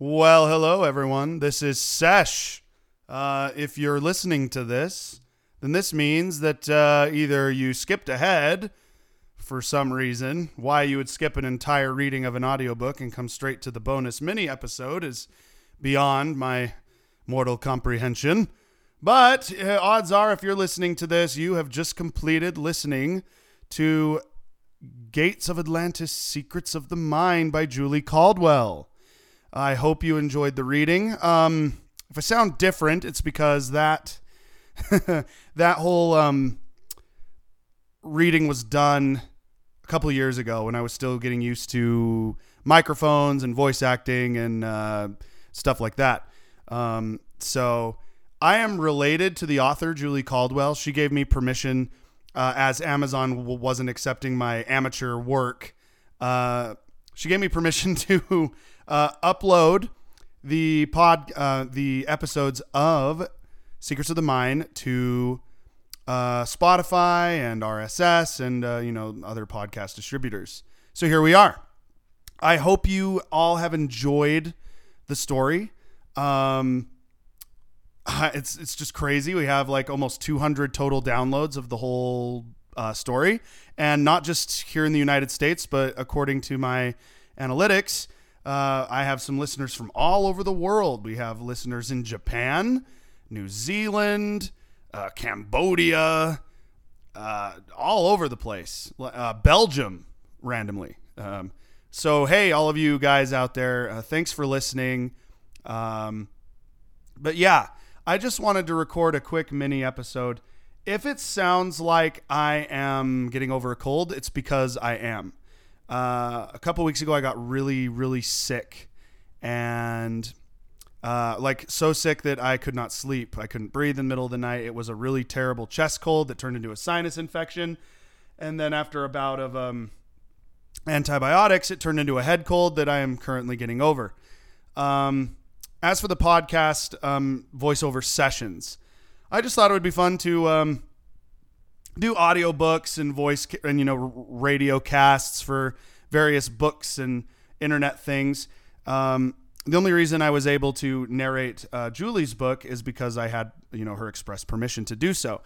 Well, hello everyone. This is Sesh. Uh, if you're listening to this, then this means that uh, either you skipped ahead for some reason. Why you would skip an entire reading of an audiobook and come straight to the bonus mini episode is beyond my mortal comprehension. But uh, odds are, if you're listening to this, you have just completed listening to Gates of Atlantis Secrets of the Mine by Juli Caldwell. I hope you enjoyed the reading. Um, if I sound different, it's because that that whole um, reading was done a couple years ago when I was still getting used to microphones and voice acting and uh, stuff like that. Um, so I am related to the author Juli Caldwell. She gave me permission uh, as Amazon w- wasn't accepting my amateur work. Uh, she gave me permission to uh, upload the pod, uh, the episodes of Secrets of the Mine to uh, Spotify and RSS and uh, you know other podcast distributors. So here we are. I hope you all have enjoyed the story. Um, it's it's just crazy. We have like almost 200 total downloads of the whole uh, story, and not just here in the United States, but according to my analytics, uh, I have some listeners from all over the world. We have listeners in Japan, New Zealand, uh, Cambodia, uh, all over the place. Uh, Belgium, randomly. Um, so hey, all of you guys out there, uh, thanks for listening. Um, but yeah, I just wanted to record a quick mini episode. If it sounds like I am getting over a cold, it's because I am. Uh, a couple weeks ago, I got really, really sick, and uh, like so sick that I could not sleep. I couldn't breathe in the middle of the night. It was a really terrible chest cold that turned into a sinus infection, and then after a bout of um, antibiotics, it turned into a head cold that I am currently getting over. Um, as for the podcast um, voiceover sessions, I just thought it would be fun to um, do audiobooks and voice and you know radio casts for various books and internet things. Um, the only reason I was able to narrate uh, Juli's book is because I had you know her express permission to do so.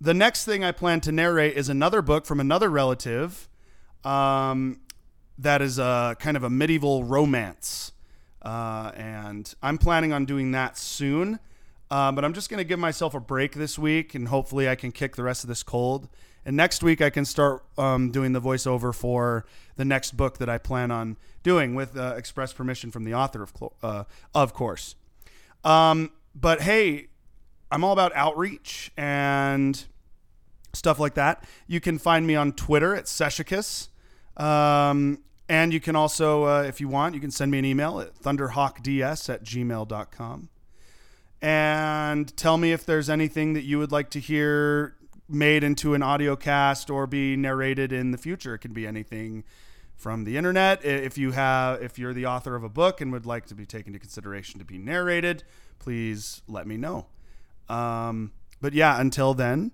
The next thing I plan to narrate is another book from another relative. Um, that is a kind of a medieval romance, uh, and I'm planning on doing that soon. Uh, but I'm just going to give myself a break this week, and hopefully I can kick the rest of this cold. And next week I can start um, doing the voiceover for the next book that I plan on doing with uh, express permission from the author, of, uh, of course. Um, but hey, I'm all about outreach and stuff like that. You can find me on Twitter at Seshicus. Um, and you can also, uh, if you want, you can send me an email at thunderhawkds at gmail.com and tell me if there's anything that you would like to hear made into an audio cast or be narrated in the future. It can be anything from the internet. If you have, if you're the author of a book and would like to be taken into consideration to be narrated, please let me know. Um, but yeah, until then,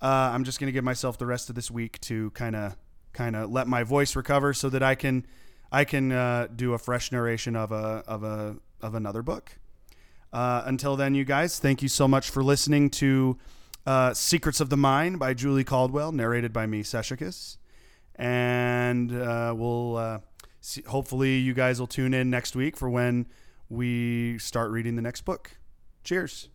uh, I'm just gonna give myself the rest of this week to kind of, kind of let my voice recover so that I can, I can uh, do a fresh narration of a of a of another book. Uh, until then, you guys, thank you so much for listening to uh, Secrets of the Mine by Juli Caldwell, narrated by me, Seshicus. And uh, we'll uh, see, hopefully you guys will tune in next week for when we start reading the next book. Cheers.